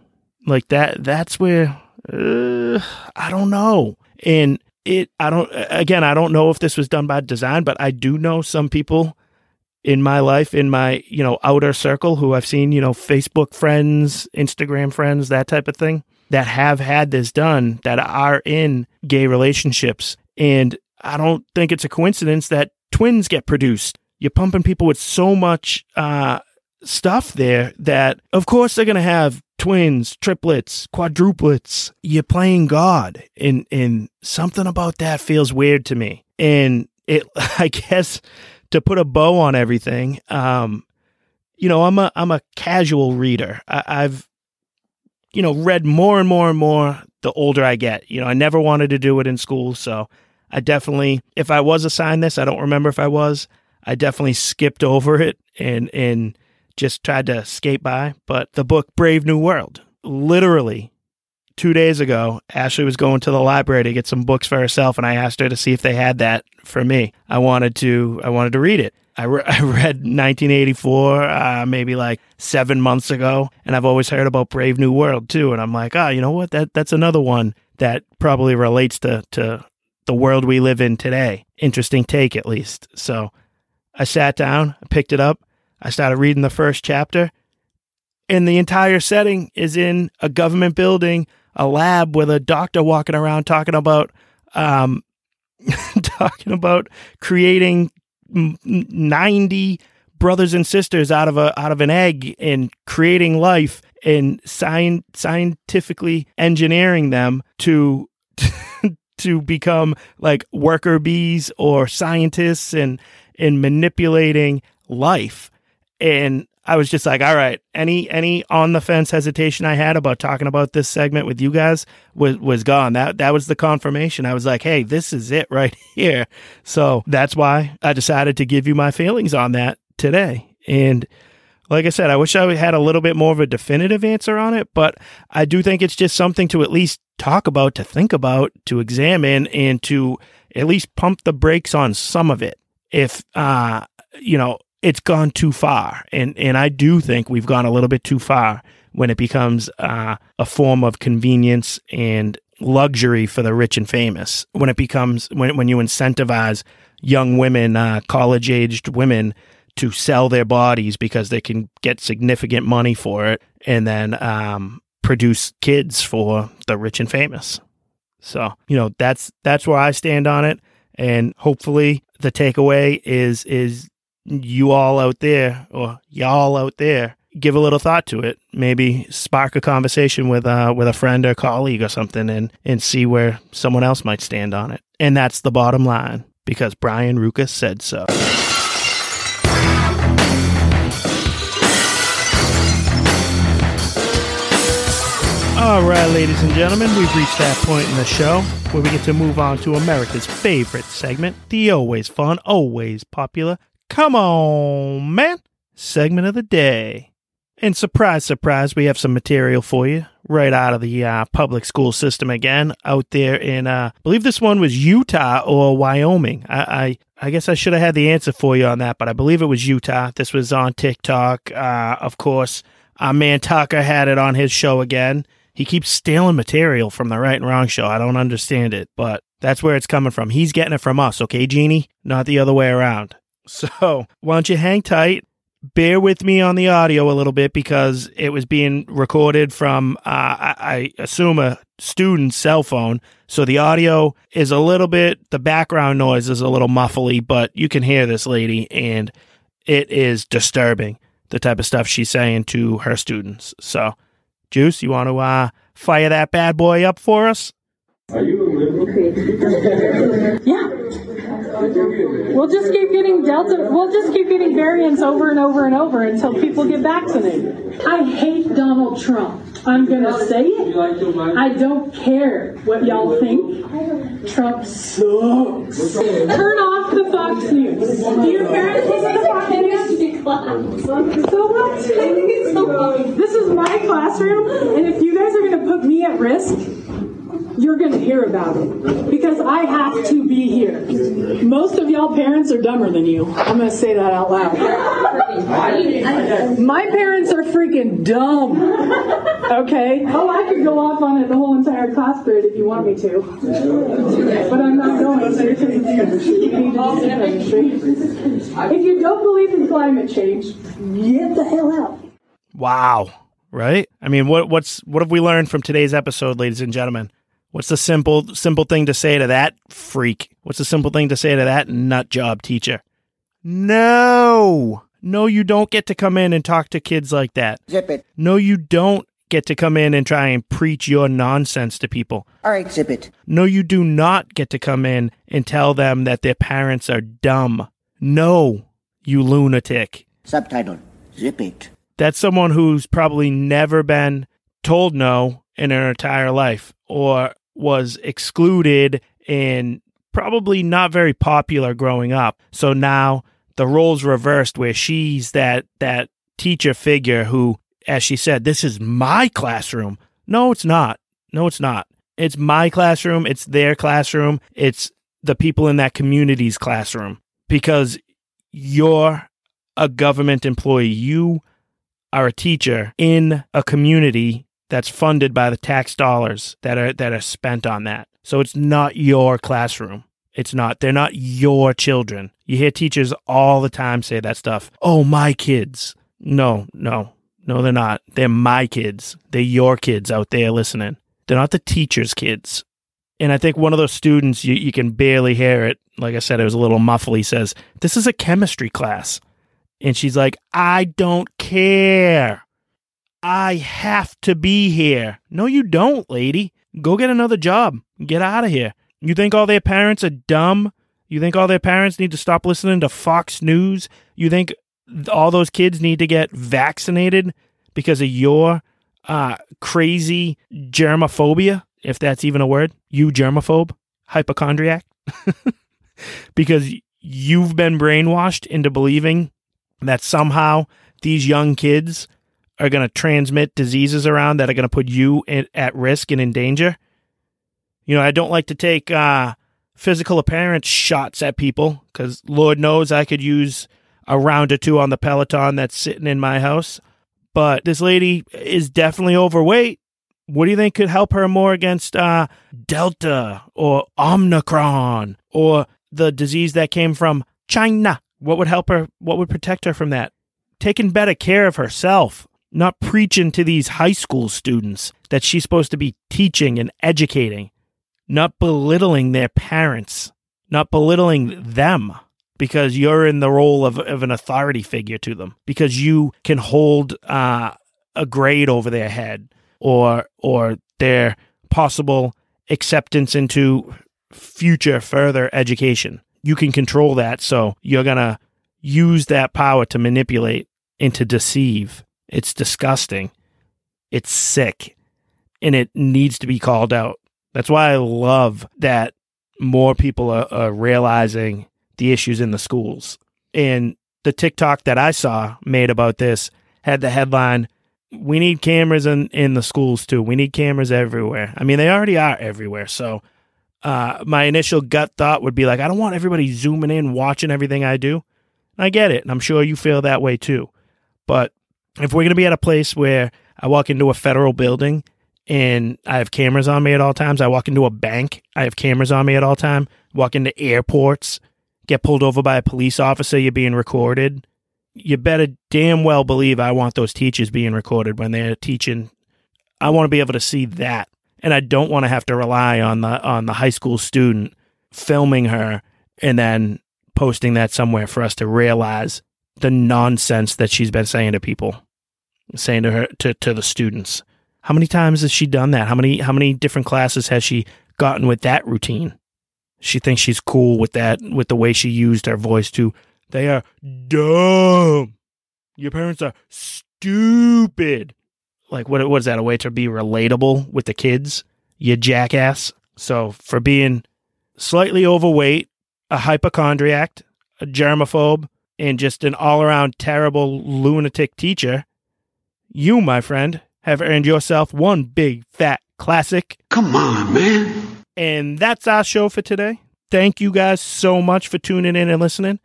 Speaker 5: like that that's where uh, i don't know. And it i don't again i don't know if this was done by design but i do know some people in my life in my you know outer circle who i've seen you know facebook friends instagram friends that type of thing that have had this done that are in gay relationships. And i don't think it's a coincidence that twins get produced. You're pumping people with so much uh, stuff there that, of course, they're going to have twins, triplets, quadruplets. You're playing God, and and something about that feels weird to me. And it, I guess, to put a bow on everything, um, you know, I'm a I'm a casual reader. I, I've, you know, read more and more and more the older I get. You know, I never wanted to do it in school, so I definitely, if I was assigned this, I don't remember if I was. I definitely skipped over it and and just tried to skate by. But the book Brave New World literally two days ago, Ashley was going to the library to get some books for herself, and I asked her to see if they had that for me. I wanted to, I wanted to read it. I, re- I read 1984, uh, maybe like seven months ago, and I've always heard about Brave New World too. And I'm like, oh, you know what? That that's another one that probably relates to to the world we live in today. Interesting take, at least. So I sat down, I picked it up, I started reading the first chapter, and the entire setting is in a government building, a lab with a doctor walking around talking about um, talking about creating 90 brothers and sisters out of a out of an egg and creating life and sci- scientifically engineering them to to become like worker bees or scientists and and manipulating life and I was just like, all right, any any on the fence hesitation I had about talking about this segment with you guys was was gone. That that was the confirmation. I was like, hey, this is it right here. So that's why I decided to give you my feelings on that today. And like I said, I wish I had a little bit more of a definitive answer on it, but I do think it's just something to at least talk about, to think about, to examine, and to at least pump the brakes on some of it. If uh, you know, it's gone too far, and and I do think we've gone a little bit too far when it becomes uh, a form of convenience and luxury for the rich and famous. When it becomes when when you incentivize young women, uh, college aged women, to sell their bodies because they can get significant money for it, and then um, produce kids for the rich and famous. So you know that's that's where I stand on it, and hopefully the takeaway is is you all out there or y'all out there give a little thought to it. Maybe spark a conversation with uh with a friend or colleague or something and and see where someone else might stand on it. And that's the bottom line because Brian Ruckus said so. All right, ladies and gentlemen, we've reached that point in the show where we get to move on to America's favorite segment, the always fun, always popular Come on, man. Segment of the day. And surprise, surprise, we have some material for you right out of the uh, public school system again out there in, uh, I believe this one was Utah or Wyoming. I, I, I guess I should have had the answer for you on that, but I believe it was Utah. This was on TikTok. Uh, of course, our man Tucker had it on his show again. He keeps stealing material from the right and wrong show. I don't understand it, but that's where it's coming from. He's getting it from us, okay, Jeannie? Not the other way around. So why don't you hang tight? Bear with me on the audio a little bit because it was being recorded from, uh, I, I assume, a student's cell phone. So the audio is a little bit, the background noise is a little muffly, but you can hear this lady and it is disturbing the type of stuff she's saying to her students. So, Juice, you want to uh, fire that bad boy up for us?
Speaker 19: Are you a liberal? yeah. We'll just keep getting Delta, we'll just keep getting variants over and over and over until people get vaccinated. I hate Donald Trump. I'm to say it. I don't care what y'all think. Trump sucks. Turn off the Fox News. Do your parents listen to Fox News? So what? This is my classroom, and if you guys are to put me at risk, you're going to hear about it because I have to be here. Most of y'all parents are dumber than you. I'm going to say that out loud. My parents are freaking dumb. Okay? Oh, I could go off on it the whole entire class period if you want me to. But I'm not going to because it's If you don't believe in climate change, get the hell out.
Speaker 5: Wow. Right? I mean, what what's what have we learned from today's episode, ladies and gentlemen? What's the simple simple thing to say to that freak? What's the simple thing to say to that nut job teacher? No. No, you don't get to come in and talk to kids like that.
Speaker 20: Zip it.
Speaker 5: No, you don't get to come in and try and preach your nonsense to people.
Speaker 20: All right, zip it.
Speaker 5: No, you do not get to come in and tell them that their parents are dumb. No, you lunatic.
Speaker 20: Subtitle Zip it.
Speaker 5: That's someone who's probably never been told no in her entire life or was excluded and probably not very popular growing up. So now the roles reversed where she's that that teacher figure who as she said this is my classroom. No, it's not. No, it's not. It's my classroom. It's their classroom. It's the people in that community's classroom because you're a government employee. You are a teacher in a community that's funded by the tax dollars that are that are spent on that. So it's not your classroom. It's not. They're not your children. You hear teachers all the time say that stuff. Oh, my kids. No, no, no, they're not. They're my kids. They're your kids out there listening. They're not the teacher's kids. And I think one of those students, you, you can barely hear it. Like I said, it was a little muffly. Says, This is a chemistry class. And she's like, I don't care. I have to be here. No, you don't, lady. Go get another job. Get out of here. You think all their parents are dumb? You think all their parents need to stop listening to Fox News? You think all those kids need to get vaccinated because of your uh, crazy germophobia, if that's even a word? You germaphobe? Hypochondriac? because you've been brainwashed into believing that somehow these young kids are going to transmit diseases around that are going to put you in, at risk and in danger. You know, I don't like to take uh, physical appearance shots at people because Lord knows I could use a round or two on the Peloton that's sitting in my house. But this lady is definitely overweight. What do you think could help her more against uh, Delta or Omicron or the disease that came from China? What would help her? What would protect her from that? Taking better care of herself, not preaching to these high school students that she's supposed to be teaching and educating, not belittling their parents, not belittling them because you're in the role of, of an authority figure to them, because you can hold uh, a grade over their head or or their possible acceptance into future further education you can control that. So you're to use that power to manipulate and to deceive. It's disgusting. It's sick. And it needs to be called out. That's why I love that more people are, are realizing the issues in the schools. And the TikTok that I saw made about this had the headline We need cameras in, in the schools too. We need cameras everywhere. I mean, they already are everywhere. So uh, my initial gut thought would be like, I don't want everybody zooming in, watching everything I do. I get it. And I'm sure you feel that way too. But if we're going to be at a place where I walk into a federal building and I have cameras on me at all times, I walk into a bank, I have cameras on me at all time, walk into airports, get pulled over by a police officer, you're being recorded. You better damn well believe I want those teachers being recorded when they're teaching. I want to be able to see that and I don't want to have to rely on the on the high school student filming her and then posting that somewhere for us to realize the nonsense that she's been saying to people, saying to her to, to the students. How many times has she done that? How many how many different classes has she gotten with that routine? She thinks she's cool with that with the way she used her voice to they are dumb. Your parents are stupid like what what is that a way to be relatable with the kids you jackass so for being slightly overweight a hypochondriac a germaphobe and just an all-around terrible lunatic teacher you my friend have earned yourself one big fat classic
Speaker 1: come on man
Speaker 5: and that's our show for today thank you guys so much for tuning in and listening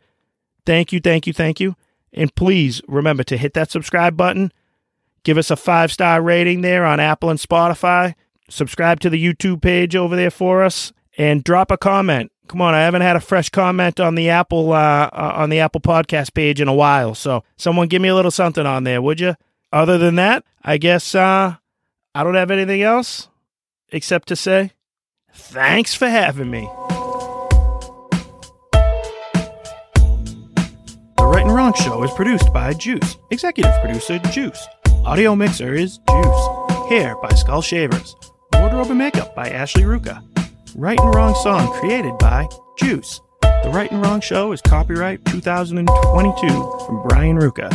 Speaker 5: thank you thank you thank you and please remember to hit that subscribe button Give us a five star rating there on Apple and Spotify. Subscribe to the YouTube page over there for us and drop a comment. Come on, I haven't had a fresh comment on the Apple uh, uh, on the Apple Podcast page in a while. So someone give me a little something on there, would you? Other than that, I guess uh, I don't have anything else except to say thanks for having me. The Right and Wrong Show is produced by Juice, executive producer Juice. Audio mixer is Juice. Hair by Skull Shavers. Wardrobe and makeup by Ashley Ruka. Right and Wrong song created by Juice. The Right and Wrong Show is copyright 2022 from Brian Ruka.